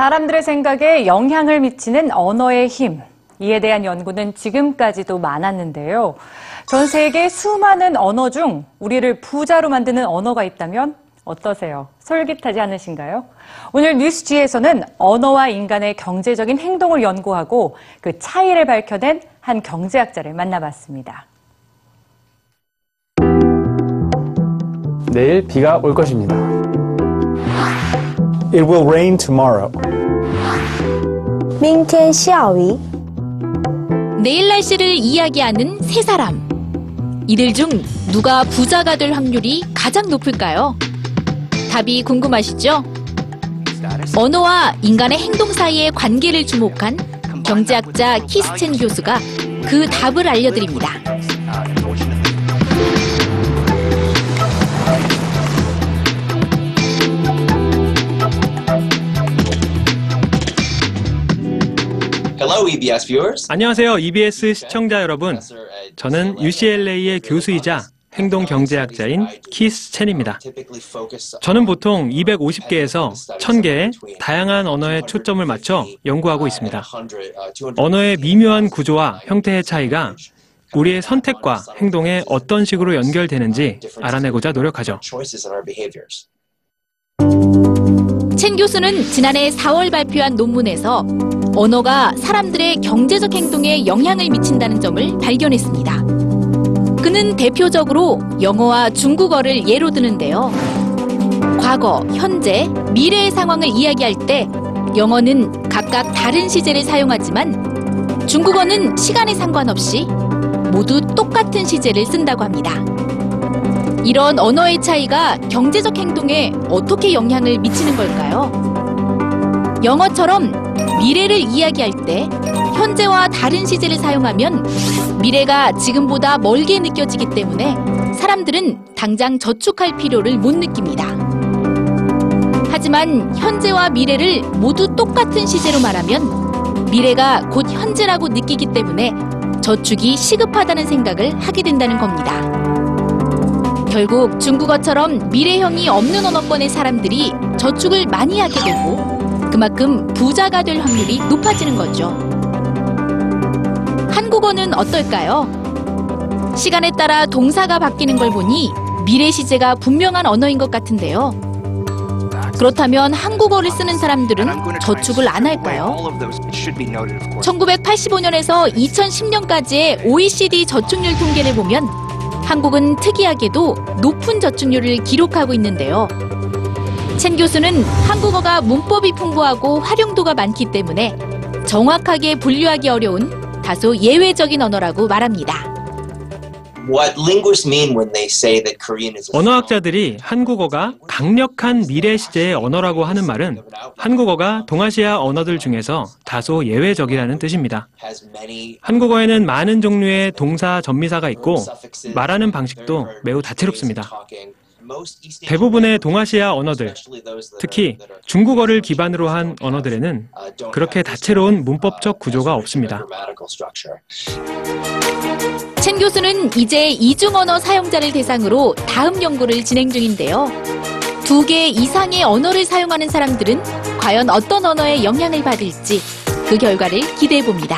사람들의 생각에 영향을 미치는 언어의 힘. 이에 대한 연구는 지금까지도 많았는데요. 전 세계 수많은 언어 중 우리를 부자로 만드는 언어가 있다면 어떠세요? 솔깃하지 않으신가요? 오늘 뉴스지에서는 언어와 인간의 경제적인 행동을 연구하고 그 차이를 밝혀낸 한 경제학자를 만나봤습니다. 내일 비가 올 것입니다. It will rain tomorrow. 明天下雨。 내일 날씨를 이야기하는 세 사람. 이들 중 누가 부자가 될 확률이 가장 높을까요? 답이 궁금하시죠? 언어와 인간의 행동 사이의 관계를 주목한 경제학자 키스첸 교수가 그 답을 알려드립니다. Hello, EBS viewers. 안녕하세요. EBS 시청자 여러분. 저는 UCLA의 교수이자 행동 경제학자인 키스 첸입니다. 저는 보통 250개에서 1000개의 다양한 언어에 초점을 맞춰 연구하고 있습니다. 언어의 미묘한 구조와 형태의 차이가 우리의 선택과 행동에 어떤 식으로 연결되는지 알아내고자 노력하죠. 첸 교수는 지난해 4월 발표한 논문에서 언어가 사람들의 경제적 행동에 영향을 미친다는 점을 발견했습니다. 그는 대표적으로 영어와 중국어를 예로 드는데요. 과거, 현재, 미래의 상황을 이야기할 때 영어는 각각 다른 시제를 사용하지만 중국어는 시간에 상관없이 모두 똑같은 시제를 쓴다고 합니다. 이런 언어의 차이가 경제적 행동에 어떻게 영향을 미치는 걸까요? 영어처럼 미래를 이야기할 때 현재와 다른 시제를 사용하면 미래가 지금보다 멀게 느껴지기 때문에 사람들은 당장 저축할 필요를 못 느낍니다. 하지만 현재와 미래를 모두 똑같은 시제로 말하면 미래가 곧 현재라고 느끼기 때문에 저축이 시급하다는 생각을 하게 된다는 겁니다. 결국 중국어처럼 미래형이 없는 언어권의 사람들이 저축을 많이 하게 되고 그만큼 부자가 될 확률이 높아지는 거죠. 한국어는 어떨까요? 시간에 따라 동사가 바뀌는 걸 보니 미래 시제가 분명한 언어인 것 같은데요. 그렇다면 한국어를 쓰는 사람들은 저축을 안 할까요? 1985년에서 2010년까지의 OECD 저축률 통계를 보면 한국은 특이하게도 높은 저축률을 기록하고 있는데요. 첸 교수는 한국어가 문법이 풍부하고 활용도가 많기 때문에 정확하게 분류하기 어려운 다소 예외적인 언어라고 말합니다. What linguists mean when they say that Korean is a 언어학자들이 한국어가 강력한 미래 시제의 언어라고 하는 말은 한국어가 동아시아 언어들 중에서 다소 예외적이라는 뜻입니다. 한국어에는 많은 종류의 동사 전미사가 있고 말하는 방식도 매우 다채롭습니다. 대부분의 동아시아 언어들, 특히 중국어를 기반으로 한 언어들에는 그렇게 다채로운 문법적 구조가 없습니다. 첸 교수는 이제 이중 언어 사용자를 대상으로 다음 연구를 진행 중인데요. 두 개 이상의 언어를 사용하는 사람들은 과연 어떤 언어에 영향을 받을지 그 결과를 기대해 봅니다.